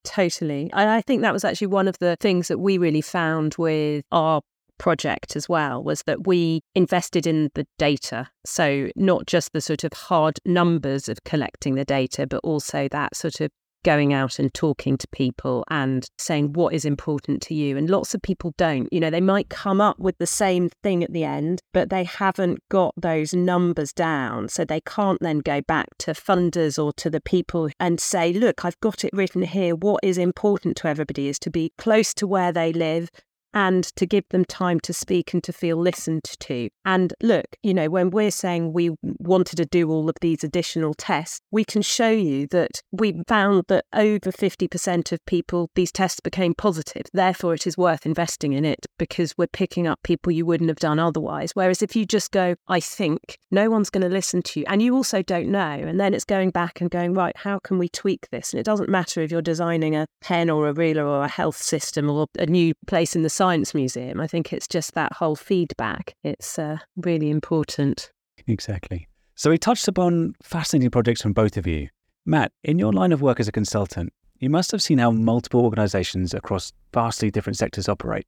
Totally. And I think that was actually one of the things that we really found with our project as well was that we invested in the data. So, not just the sort of hard numbers of collecting the data, but also that sort of going out and talking to people and saying what is important to you. And lots of people don't. You know, they might come up with the same thing at the end, but they haven't got those numbers down. So they can't then go back to funders or to the people and say, look, I've got it written here. What is important to everybody is to be close to where they live, and to give them time to speak and to feel listened to. And look, you know, when we're saying we wanted to do all of these additional tests, we can show you that we found that over 50% of people, these tests became positive. Therefore, it is worth investing in it because we're picking up people you wouldn't have done otherwise. Whereas if you just go, I think, no one's going to listen to you. And you also don't know. And then it's going back and going, right, how can we tweak this? And it doesn't matter if you're designing a pen or a ruler or a health system or a new place in the Science Museum. I think it's just that whole feedback. It's uh, really important. Exactly. So we touched upon fascinating projects from both of you. Matt, in your line of work as a consultant, you must have seen how multiple organizations across vastly different sectors operate.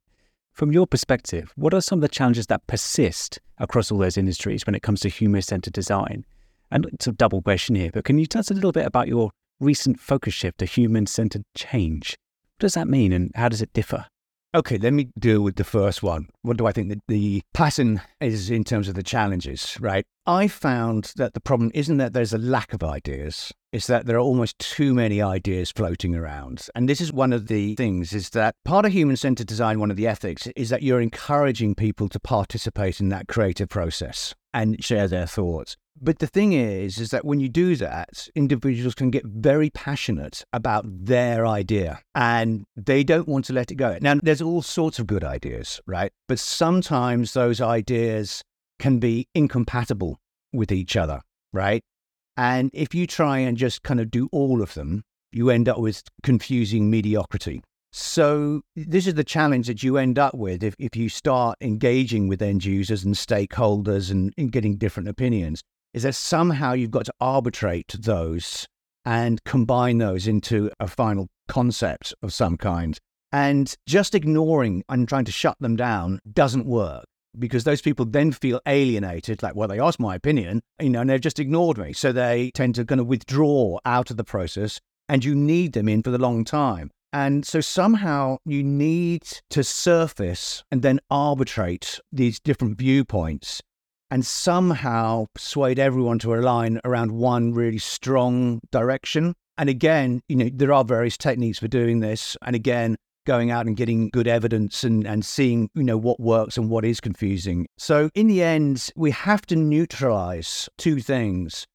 From your perspective, what are some of the challenges that persist across all those industries when it comes to human centered design? And it's a double question here, but can you tell us a little bit about your recent focus shift to human centered change? What does that mean and how does it differ? Okay, let me deal with the first one. What do I think that the pattern is in terms of the challenges, right? I found that the problem isn't that there's a lack of ideas, it's that there are almost too many ideas floating around. And this is one of the things is that part of human centered design, one of the ethics, is that you're encouraging people to participate in that creative process and share their thoughts. But the thing is, is that when you do that, individuals can get very passionate about their idea and they don't want to let it go. Now, there's all sorts of good ideas, right? But sometimes those ideas can be incompatible with each other, right? And if you try and just kind of do all of them, you end up with confusing mediocrity. So, this is the challenge that you end up with if, if you start engaging with end users and stakeholders and, and getting different opinions is that somehow you've got to arbitrate those and combine those into a final concept of some kind. And just ignoring and trying to shut them down doesn't work because those people then feel alienated, like, well, they asked my opinion, you know, and they've just ignored me. So they tend to kind of withdraw out of the process and you need them in for the long time. And so somehow you need to surface and then arbitrate these different viewpoints and somehow persuade everyone to align around one really strong direction. And again, you know, there are various techniques for doing this. And again, going out and getting good evidence and, and seeing, you know, what works and what is confusing. So in the end, we have to neutralize two things.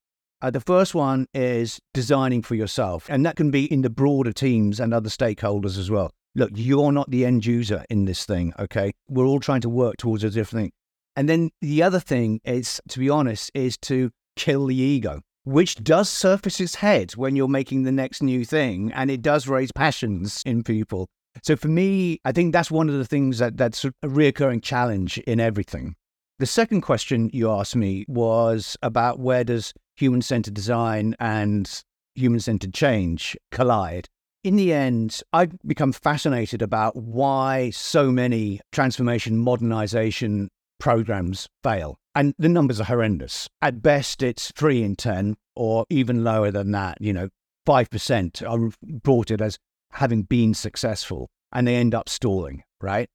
Uh, the first one is designing for yourself, and that can be in the broader teams and other stakeholders as well. Look, you're not the end user in this thing, okay? We're all trying to work towards a different thing. And then the other thing is, to be honest, is to kill the ego, which does surface its head when you're making the next new thing. And it does raise passions in people. So for me, I think that's one of the things that, that's a reoccurring challenge in everything. The second question you asked me was about where does human centered design and human centered change collide? In the end, I've become fascinated about why so many transformation, modernization programs fail. And the numbers are horrendous. At best, it's three in 10, or even lower than that, you know, 5% are reported as having been successful and they end up stalling, right?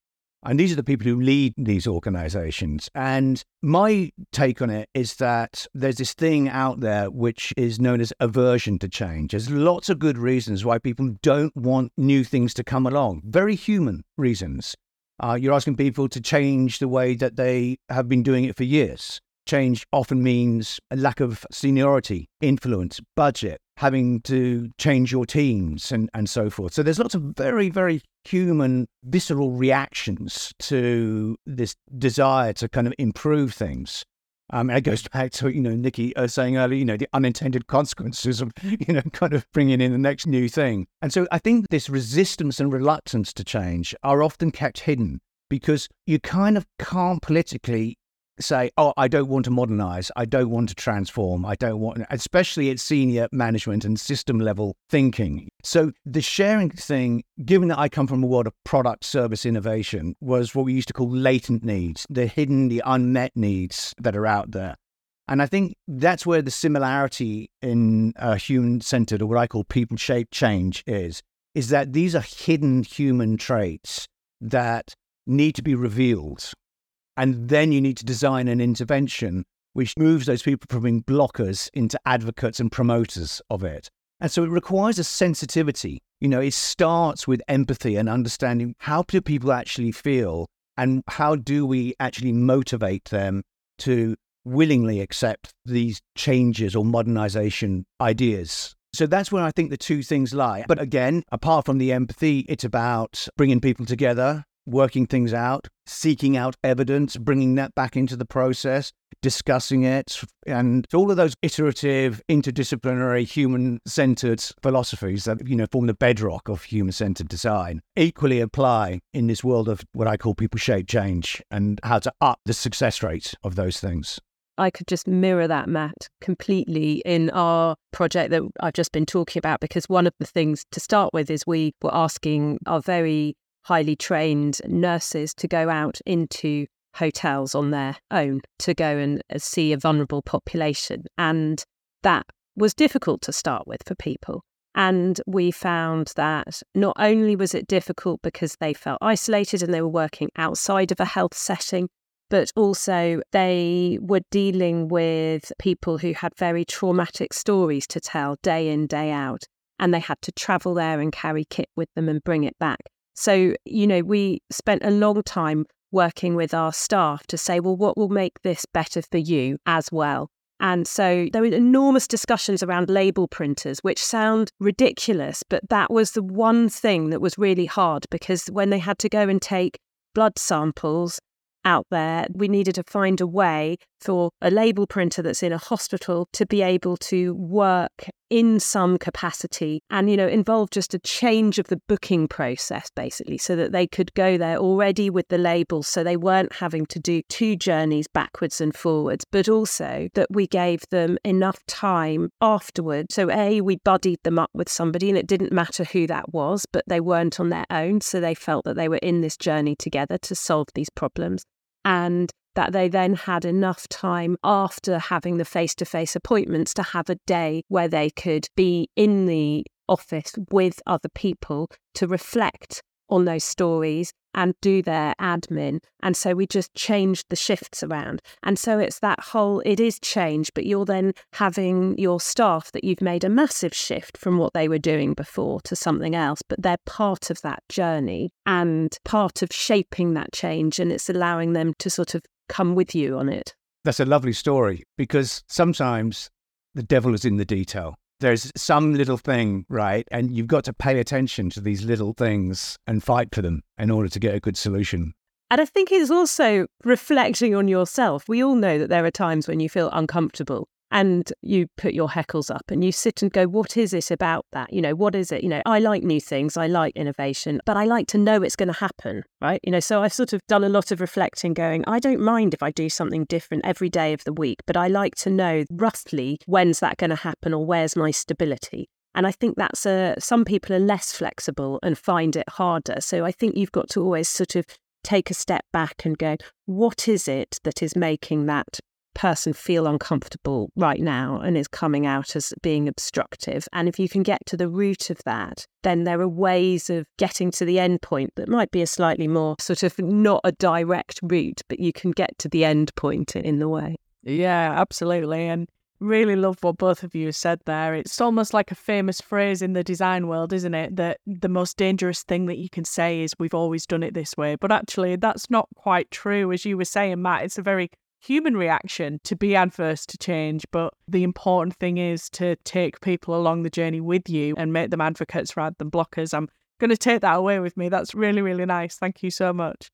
And these are the people who lead these organizations. And my take on it is that there's this thing out there which is known as aversion to change. There's lots of good reasons why people don't want new things to come along, very human reasons. Uh, you're asking people to change the way that they have been doing it for years. Change often means a lack of seniority, influence, budget, having to change your teams and, and so forth. So there's lots of very, very human, visceral reactions to this desire to kind of improve things. Um, and it goes back to, you know, Nicky uh, saying earlier, you know, the unintended consequences of, you know, kind of bringing in the next new thing. And so I think this resistance and reluctance to change are often kept hidden because you kind of can't politically say, oh, I don't want to modernize, I don't want to transform, I don't want, especially at senior management and system level thinking. So the sharing thing, given that I come from a world of product service innovation, was what we used to call latent needs, the hidden, the unmet needs that are out there. And I think that's where the similarity in uh, human centered or what I call people shaped change is, is that these are hidden human traits that need to be revealed and then you need to design an intervention which moves those people from being blockers into advocates and promoters of it. And so it requires a sensitivity. You know, it starts with empathy and understanding how do people actually feel and how do we actually motivate them to willingly accept these changes or modernization ideas. So that's where I think the two things lie. But again, apart from the empathy, it's about bringing people together, working things out, seeking out evidence, bringing that back into the process, discussing it, and all of those iterative, interdisciplinary, human-centered philosophies that you know form the bedrock of human-centered design equally apply in this world of what I call people-shaped change and how to up the success rate of those things. I could just mirror that, Matt, completely in our project that I've just been talking about. Because one of the things to start with is we were asking our very highly trained nurses to go out into hotels on their own to go and uh, see a vulnerable population. And that was difficult to start with for people. And we found that not only was it difficult because they felt isolated and they were working outside of a health setting, but also they were dealing with people who had very traumatic stories to tell day in, day out. And they had to travel there and carry kit with them and bring it back. So, you know, we spent a long time working with our staff to say, well, what will make this better for you as well? And so there were enormous discussions around label printers, which sound ridiculous, but that was the one thing that was really hard because when they had to go and take blood samples out there, we needed to find a way for a label printer that's in a hospital to be able to work in some capacity and you know involve just a change of the booking process basically so that they could go there already with the labels so they weren't having to do two journeys backwards and forwards but also that we gave them enough time afterwards so a we buddied them up with somebody and it didn't matter who that was but they weren't on their own so they felt that they were in this journey together to solve these problems and that they then had enough time after having the face to face appointments to have a day where they could be in the office with other people to reflect on those stories and do their admin. And so we just changed the shifts around. And so it's that whole, it is change, but you're then having your staff that you've made a massive shift from what they were doing before to something else, but they're part of that journey and part of shaping that change. And it's allowing them to sort of come with you on it. That's a lovely story because sometimes the devil is in the detail there's some little thing, right? And you've got to pay attention to these little things and fight for them in order to get a good solution. And I think it's also reflecting on yourself. We all know that there are times when you feel uncomfortable and you put your heckles up and you sit and go, what is it about that? You know, what is it? You know, I like new things, I like innovation, but I like to know it's going to happen, right? You know, so I've sort of done a lot of reflecting, going, I don't mind if I do something different every day of the week, but I like to know roughly when's that going to happen or where's my stability. And I think that's a, some people are less flexible and find it harder. So I think you've got to always sort of take a step back and go, what is it that is making that person feel uncomfortable right now and is coming out as being obstructive. And if you can get to the root of that, then there are ways of getting to the end point that might be a slightly more sort of not a direct route, but you can get to the end point in the way. Yeah, absolutely. And really love what both of you said there. It's almost like a famous phrase in the design world, isn't it? That the most dangerous thing that you can say is we've always done it this way. But actually, that's not quite true. As you were saying, Matt, it's a very human reaction to be adverse to change. But the important thing is to take people along the journey with you and make them advocates rather than blockers. I'm going to take that away with me. That's really, really nice. Thank you so much.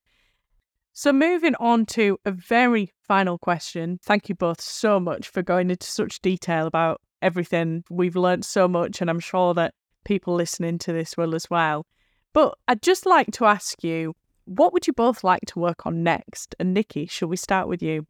So, moving on to a very final question. Thank you both so much for going into such detail about everything. We've learned so much, and I'm sure that people listening to this will as well. But I'd just like to ask you, what would you both like to work on next? And Nicky, shall we start with you?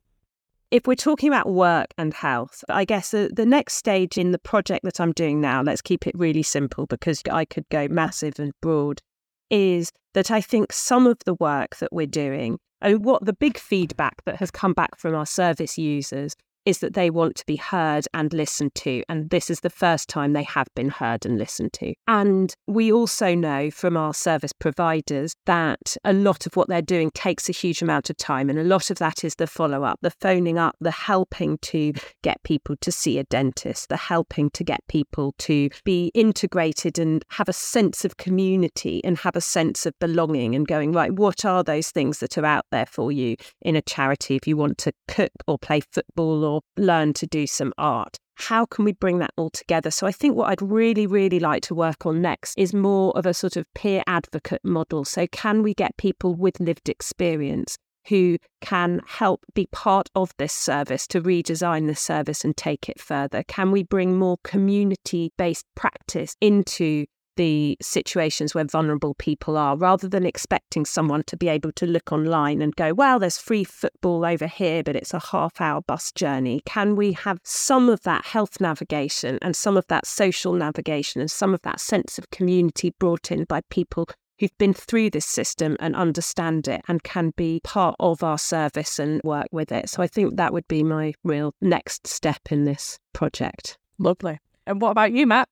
If we're talking about work and health, I guess the, the next stage in the project that I'm doing now, let's keep it really simple because I could go massive and broad, is that I think some of the work that we're doing and what the big feedback that has come back from our service users is that they want to be heard and listened to. And this is the first time they have been heard and listened to. And we also know from our service providers that a lot of what they're doing takes a huge amount of time. And a lot of that is the follow up, the phoning up, the helping to get people to see a dentist, the helping to get people to be integrated and have a sense of community and have a sense of belonging and going, right, what are those things that are out there for you in a charity if you want to cook or play football or learn to do some art. How can we bring that all together? So, I think what I'd really, really like to work on next is more of a sort of peer advocate model. So, can we get people with lived experience who can help be part of this service to redesign the service and take it further? Can we bring more community based practice into the situations where vulnerable people are, rather than expecting someone to be able to look online and go, well, there's free football over here, but it's a half hour bus journey. Can we have some of that health navigation and some of that social navigation and some of that sense of community brought in by people who've been through this system and understand it and can be part of our service and work with it. So I think that would be my real next step in this project. Lovely. And what about you, Matt?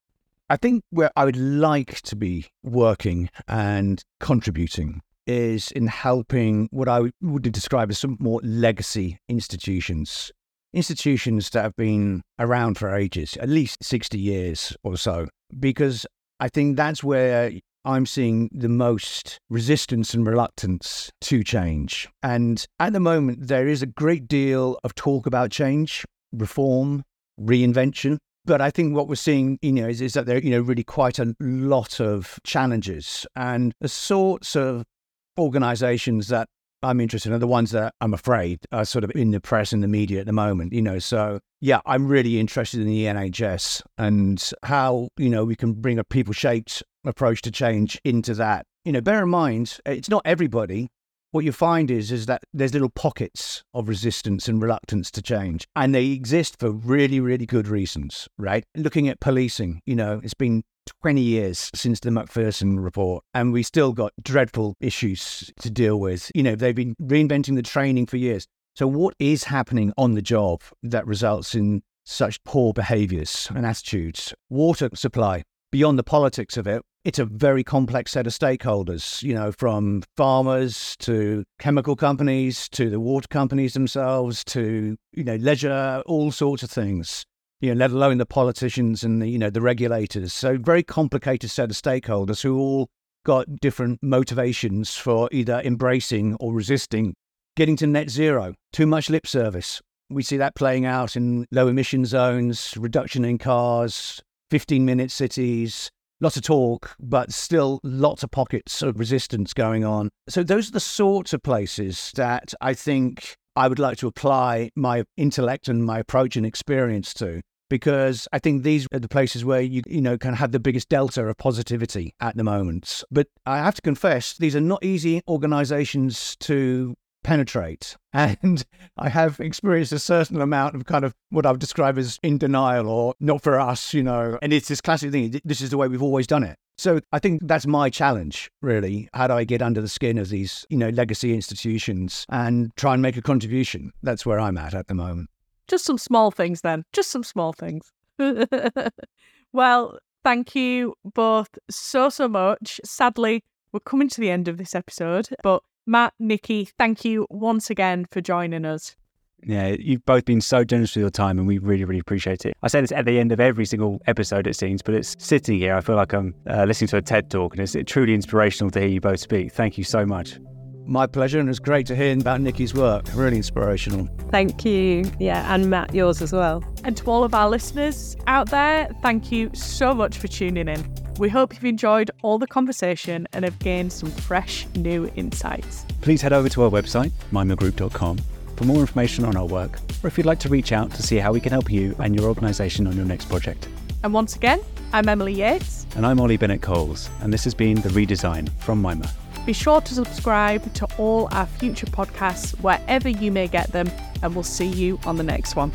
I think where I would like to be working and contributing is in helping what I would describe as some more legacy institutions. Institutions that have been around for ages, at least 60 years or so, because I think that's where I'm seeing the most resistance and reluctance to change. And at the moment, there is a great deal of talk about change, reform, reinvention. But I think what we're seeing, you know, is, is that there, you know, really quite a lot of challenges and the sorts of organizations that I'm interested in are the ones that I'm afraid are sort of in the press and the media at the moment, you know. So yeah, I'm really interested in the NHS and how, you know, we can bring a people shaped approach to change into that. You know, bear in mind, it's not everybody what you find is is that there's little pockets of resistance and reluctance to change and they exist for really really good reasons right looking at policing you know it's been 20 years since the Macpherson report, and we still got dreadful issues to deal with. You know, they've been reinventing the training for years. So, what is happening on the job that results in such poor behaviors and attitudes? Water supply, beyond the politics of it, it's a very complex set of stakeholders, you know, from farmers to chemical companies to the water companies themselves to, you know, leisure, all sorts of things, you know, let alone the politicians and the, you know, the regulators. So very complicated set of stakeholders who all got different motivations for either embracing or resisting getting to net zero. Too much lip service. We see that playing out in low emission zones, reduction in cars, 15 minute cities, lots of talk, but still lots of pockets of resistance going on. So those are the sorts of places that I think I would like to apply my intellect and my approach and experience to. Because I think these are the places where you, you know, can have the biggest delta of positivity at the moment. But I have to confess, these are not easy organizations to penetrate. And I have experienced a certain amount of kind of what I would describe as in denial or not for us, you know. And it's this classic thing. This is the way we've always done it. So I think that's my challenge, really. How do I get under the skin of these, you know, legacy institutions and try and make a contribution? That's where I'm at at the moment. Just some small things then. Just some small things. well, thank you both so, so much. Sadly, we're coming to the end of this episode, but Matt, Nicky, thank you once again for joining us. Yeah, you've both been so generous with your time and we really, really appreciate it. I say this at the end of every single episode, it seems, but it's sitting here. I feel like I'm uh, listening to a TED talk and it's truly inspirational to hear you both speak. Thank you so much. My pleasure, and it's great to hear about Nicky's work. Really inspirational. Thank you. Yeah, and Matt, yours as well. And to all of our listeners out there, thank you so much for tuning in. We hope you've enjoyed all the conversation and have gained some fresh new insights. Please head over to our website, mimagroup.com, for more information on our work, or if you'd like to reach out to see how we can help you and your organisation on your next project. And once again, I'm Emily Yates. And I'm Ollie Bennett Coles, and this has been The Redesign from Mima. Be sure to subscribe to all our future podcasts wherever you may get them, and we'll see you on the next one.